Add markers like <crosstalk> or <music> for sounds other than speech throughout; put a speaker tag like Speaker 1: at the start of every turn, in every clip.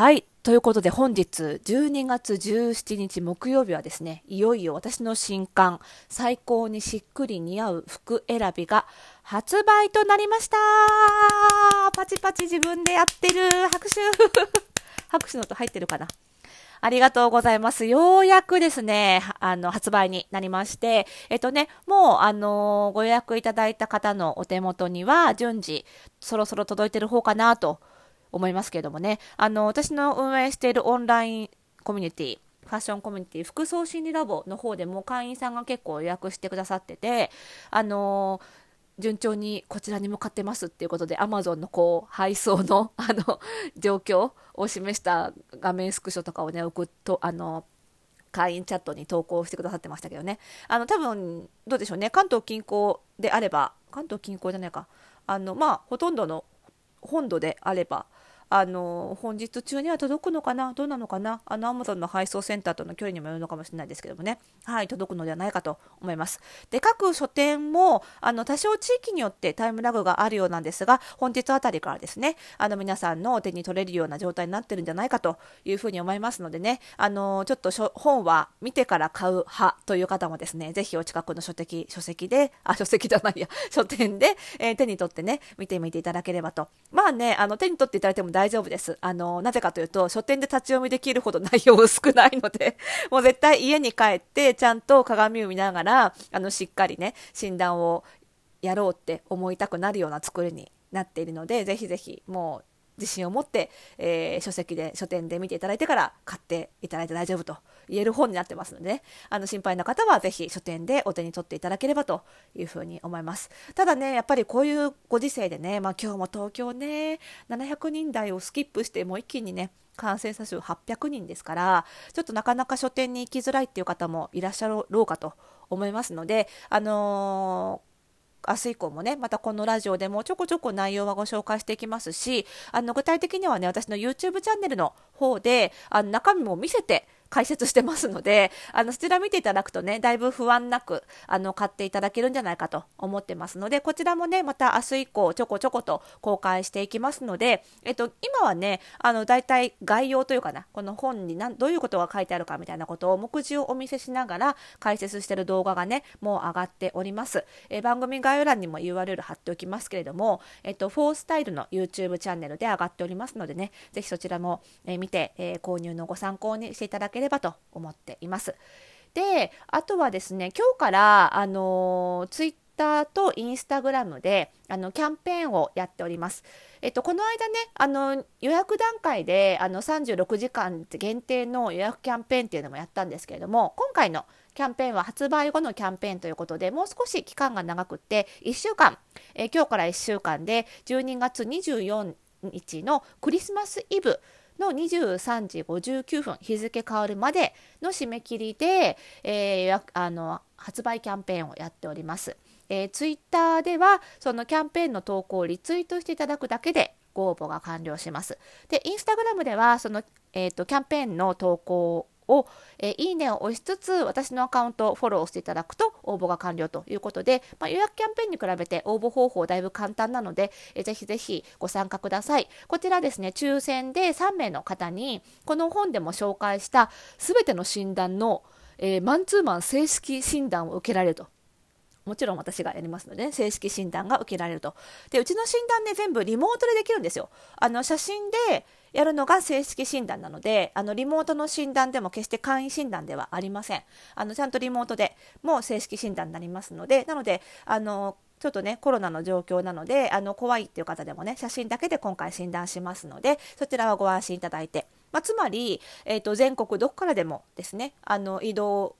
Speaker 1: はい。ということで本日12月17日木曜日はですね、いよいよ私の新刊、最高にしっくり似合う服選びが発売となりましたパチパチ自分でやってる拍手 <laughs> 拍手の音入ってるかなありがとうございます。ようやくですね、あの、発売になりまして、えっとね、もう、あの、ご予約いただいた方のお手元には、順次、そろそろ届いてる方かなと思いますけれどもね、あの、私の運営しているオンラインコミュニティ、ファッションコミュニティ、服装心理ラボの方でも会員さんが結構予約してくださってて、あの順調にこちらに向かってますっていうことで、アマゾンのこう、配送の、<laughs> あの、状況を示した画面スクショとかをね、送っと、あの、会員チャットに投稿してくださってましたけどね。あの、多分、どうでしょうね。関東近郊であれば、関東近郊じゃないか。あの、まあ、ほとんどの本土であれば、あの本日中には届くのかな？どうなのかな？あのアマゾンの配送センターとの距離にもよるのかもしれないですけどもね。はい届くのではないかと思います。で各書店もあの多少地域によってタイムラグがあるようなんですが本日あたりからですねあの皆さんのお手に取れるような状態になってるんじゃないかというふうに思いますのでね。あのちょっと本は見てから買う派という方もですねぜひお近くの書籍書籍であ書籍じゃないや書店で、えー、手に取ってね見てみていただければと。まあねあの手に取っていただいても大大丈夫です。あの、なぜかというと、書店で立ち読みできるほど内容少ないので、<laughs> もう絶対家に帰って、ちゃんと鏡を見ながら、あの、しっかりね、診断をやろうって思いたくなるような作りになっているので、ぜひぜひ、もう、自信を持って、えー、書籍で、書店で見ていただいてから買っていただいて大丈夫と言える本になってますので、ね、あの心配な方はぜひ書店でお手に取っていただければというふうに思います。ただね、やっぱりこういうご時世でね、まあ今日も東京ね、700人台をスキップしてもう一気にね、感染者数800人ですから、ちょっとなかなか書店に行きづらいっていう方もいらっしゃろうかと思いますので、あのー明日以降もね、またこのラジオでもちょこちょこ内容はご紹介していきますし、あの具体的にはね、私の YouTube チャンネルの方で、あの中身も見せて、解説してますので、<laughs> あの、そちら見ていただくとね、だいぶ不安なく、あの、買っていただけるんじゃないかと思ってますので、こちらもね、また明日以降、ちょこちょこと公開していきますので、えっと、今はね、あの、大体概要というかな、この本に何どういうことが書いてあるかみたいなことを目次をお見せしながら解説してる動画がね、もう上がっております。え番組概要欄にも URL 貼っておきますけれども、えっと、フォースタイルの YouTube チャンネルで上がっておりますのでね、ぜひそちらも、え見て、え、購入のご参考にしていただければと思っています。で、あとはですね、今日から、あのツイッターとインスタグラムであのキャンペーンをやっております。えっと、この間ね、あの予約段階であの36時間限定の予約キャンペーンっていうのもやったんですけれども、今回のキャンペーンは発売後のキャンペーンということで、もう少し期間が長くって1週間、え、今日から1週間で12月24日のクリスマスイブの23時59分日付変わるまでの締め切りで、えー、あの発売キャンペーンをやっております。えー、ツイッターではそのキャンペーンの投稿をリツイートしていただくだけでご応募が完了します。で、インスタグラムではその、えーとキャンペーンの投稿を、えいいねを押しつつ私のアカウントをフォローしていただくと応募が完了ということで、まあ、予約キャンペーンに比べて応募方法だいぶ簡単なので、えぜひぜひご参加ください。こちらですね、抽選で3名の方にこの本でも紹介した全ての診断の、えー、マンツーマン正式診断を受けられると。もちろん私がやりますので、ね、正式診断が受けられると。で、うちの診断ね、全部リモートでできるんですよ。あの、写真で、やるのが正式診断なので、あの、リモートの診断でも決して簡易診断ではありません。あの、ちゃんとリモートでも正式診断になりますので、なので、あの、ちょっとね、コロナの状況なので、あの、怖いっていう方でもね、写真だけで今回診断しますので、そちらはご安心いただいて、まあ、つまり、えっ、ー、と、全国どこからでもですね、あの、移動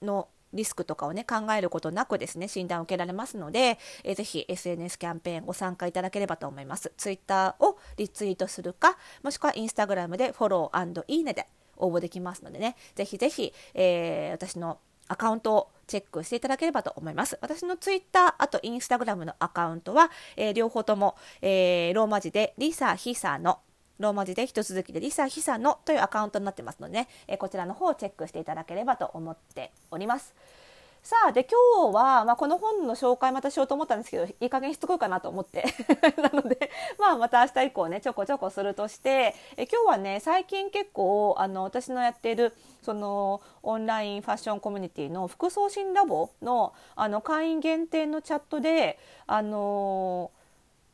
Speaker 1: のリスクとかをね、考えることなくですね、診断を受けられますので、えー、ぜひ SNS キャンペーンご参加いただければと思います。Twitter をリツイートするか、もしくは Instagram でフォローいいねで応募できますのでね、ぜひぜひ、えー、私のアカウントをチェックしていただければと思います。私のツイッター、あとインスタグラムのアカウントは、えー、両方とも、えー、ローマ字でリサ・ヒサのローマ字で一続きでリサ・ヒサのというアカウントになってますのでね、えこちらの方をチェックしていただければと思っております。さあで今日は、まあ、この本の紹介またしようと思ったんですけどいい加減しつこいかなと思って <laughs> なので、まあ、また明日以降ねちょこちょこするとしてえ今日はね最近結構あの私のやっているそのオンラインファッションコミュニティの副送信ラボのあの会員限定のチャットであの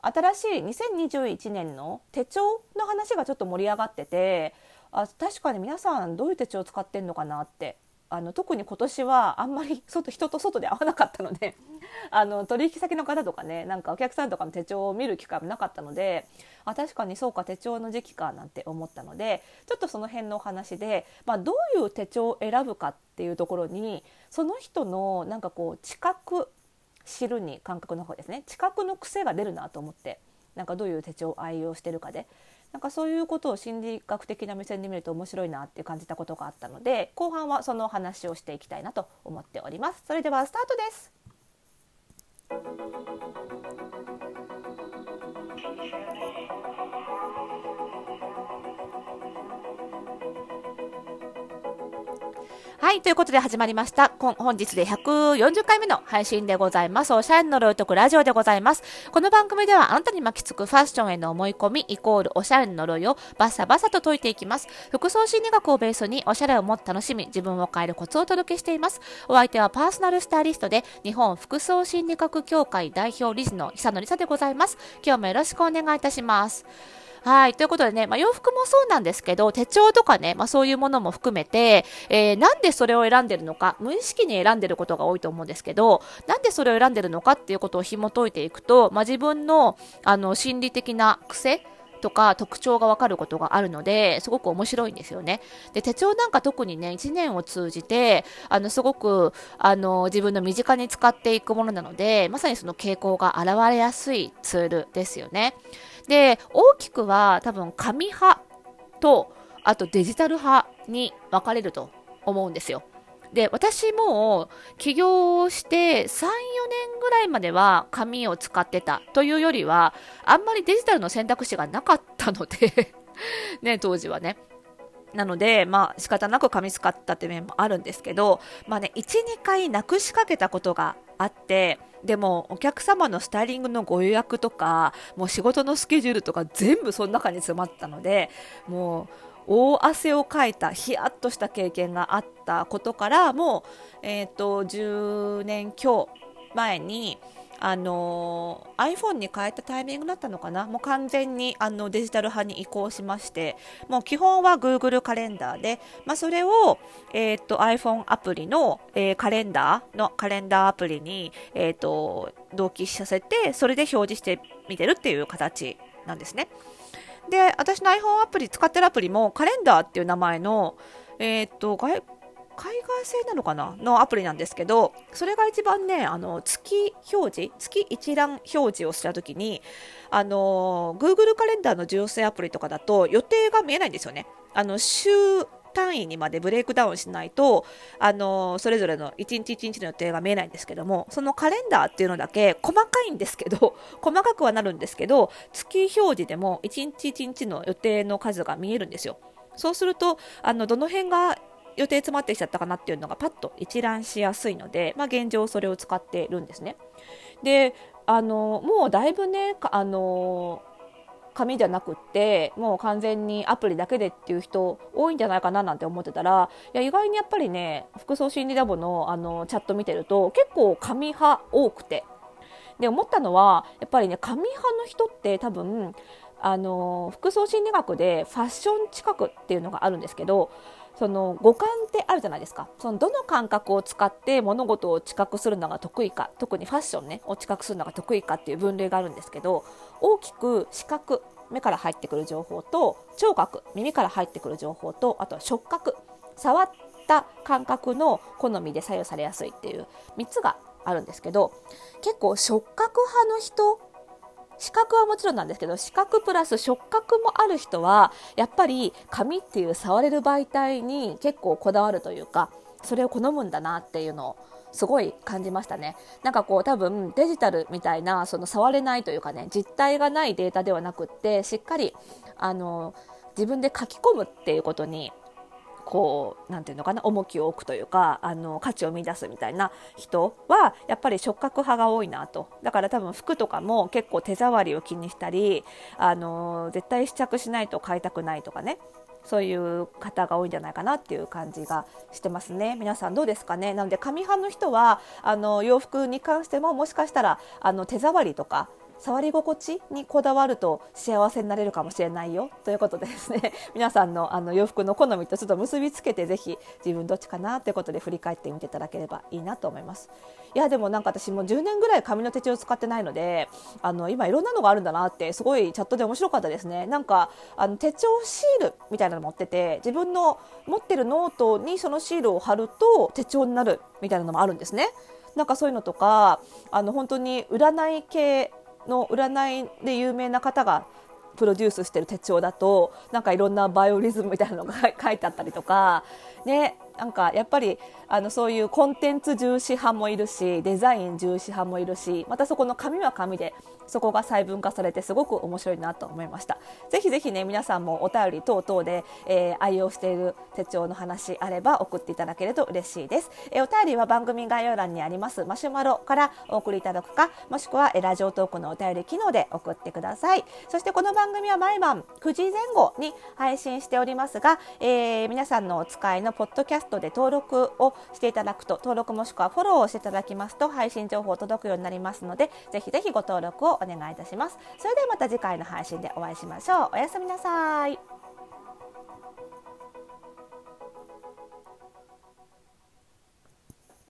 Speaker 1: 新しい2021年の手帳の話がちょっと盛り上がっててあ確かに皆さんどういう手帳を使ってんのかなってあの特に今年はあんまり <laughs> 外人と外で会わなかったので <laughs> あの取引先の方とかねなんかお客さんとかの手帳を見る機会もなかったのであ確かにそうか手帳の時期かなんて思ったのでちょっとその辺のお話で、まあ、どういう手帳を選ぶかっていうところにその人のなんかこう知覚知るに感覚の方ですね。知覚の癖が出るなと思ってなんかどういう手帳を愛用してるかで。なんかそういうことを心理学的な目線で見ると面白いなって感じたことがあったので後半はその話をしていきたいなと思っております。それではスタートです。はい。ということで始まりました。本日で140回目の配信でございます。おしゃれの呪いとくラジオでございます。この番組ではあなたに巻きつくファッションへの思い込みイコールおしゃれの呪いをバサバサと解いていきます。服装心理学をベースにおしゃれをもっと楽しみ、自分を変えるコツをお届けしています。お相手はパーソナルスタイリストで日本服装心理学協会代表理事の久野里沙でございます。今日もよろしくお願いいたします。はい。ということでね、まあ、洋服もそうなんですけど、手帳とかね、まあ、そういうものも含めて、えー、なんでそれを選んでるのか、無意識に選んでることが多いと思うんですけど、なんでそれを選んでるのかっていうことを紐解いていくと、まあ、自分の、あの、心理的な癖とか特徴がわかることがあるので、すごく面白いんですよね。で、手帳なんか特にね、1年を通じて、あの、すごく、あの、自分の身近に使っていくものなので、まさにその傾向が現れやすいツールですよね。で、大きくは多分紙派と、あとデジタル派に分かれると思うんですよ。で、私も起業して3、4年ぐらいまでは紙を使ってたというよりは、あんまりデジタルの選択肢がなかったので <laughs> ね、当時はね。なので、まあ仕方なく紙使ったって面もあるんですけど、まあね、1、2回なくしかけたことがあって、でもお客様のスタイリングのご予約とか、もう仕事のスケジュールとか全部その中に詰まったので、もう大汗をかいたヒヤッとした経験があったことからもう、えーと、10年強前にあの iPhone に変えたタイミングだったのかな？もう完全にあのデジタル派に移行しましてもう基本は Google カレンダーで、まあ、それを、えーと、iPhone アプリの、えー、カレンダーのカレンダーアプリに、えーと同期させてそれで表示してみてるっていう形なんですね。で、私の iPhone アプリ、使ってるアプリも、カレンダーっていう名前の、えー、っと、海外製なのかな？のアプリなんですけど、それが一番ね、あの、月表示、月一覧表示をしたときに、あの、Google カレンダーの重要性アプリとかだと予定が見えないんですよね。あの、週単位にまでブレイクダウンしないと、あのそれぞれの一日一日の予定が見えないんですけども、そのカレンダーっていうのだけ細かいんですけど、<laughs> 細かくはなるんですけど、月表示でも一日一日の予定の数が見えるんですよ。そうすると、あの、どの辺が予定詰まってきちゃったかなっていうのがパッと一覧しやすいので、まあ、現状それを使っているんですね。で、あの、もうだいぶね、あの、紙じゃなくってもう完全にアプリだけでっていう人多いんじゃないかななんて思ってたらいや意外にやっぱりね服装心理ラボのあのチャット見てると結構紙派多くてで思ったのはやっぱりね紙派の人って多分あの服装心理学でファッション知覚っていうのがあるんですけどその五感ってあるじゃないですか。そのどの感覚を使って物事を知覚するのが得意か特にファッションねを知覚するのが得意かっていう分類があるんですけど大きく視覚目から入ってくる情報と聴覚耳から入ってくる情報とあとは触覚触った感覚の好みで左右されやすいっていう3つがあるんですけど結構触覚派の人視覚はもちろんなんですけど視覚プラス触覚もある人はやっぱり紙っていう触れる媒体に結構こだわるというかそれを好むんだなっていうのをすごい感じましたね。なんかこう多分デジタルみたいなその触れないというかね実体がないデータではなくってしっかりあの自分で書き込むっていうことにこうなんていうのかな重きを置くというかあの価値を見出すみたいな人はやっぱり触覚派が多いなとだから多分服とかも結構手触りを気にしたりあの絶対試着しないと買いたくないとかねそういう方が多いんじゃないかなっていう感じがしてますね。皆さんどうですかね。なので紙派の人はあの洋服に関してももしかしたらあの手触りとか触り心地にこだわると幸せになれるかもしれないよということでですね <laughs> 皆さんのあの洋服の好みとちょっと結びつけてぜひ自分どっちかなということで振り返ってみていただければいいなと思います。いやでもなんか私も10年ぐらい紙の手帳を使ってないのであの今いろんなのがあるんだなってすごいチャットで面白かったですね。なんかあの手帳シールみたいなの持ってて自分の持ってるノートにそのシールを貼ると手帳になるみたいなのもあるんですね。なんかそういうのとかあの本当に占い系の占いで有名な方がプロデュースしてる手帳だとなんかいろんなバイオリズムみたいなのが <laughs> 書いてあったりとかねなんかやっぱりあのそういうコンテンツ重視派もいるしデザイン重視派もいるしまたそこの紙は紙でそこが細分化されてすごく面白いなと思いました。ぜひぜひね皆さんもお便り等々で、えー、愛用している手帳の話あれば送っていただけると嬉しいです、えー、お便りは番組概要欄にあります。マシュマロからお送りいただくかもしくは、ラジオトークのお便り機能で送ってください。そしてこの番組は毎晩9時前後に配信しておりますが、えー、皆さんのお使いのポッドキャストストで登録をしていただくと登録もしくはフォローをしていただきますと配信情報届くようになりますのでぜひぜひご登録をお願いいたします。それではまた次回の配信でお会いしましょう。おやすみなさい。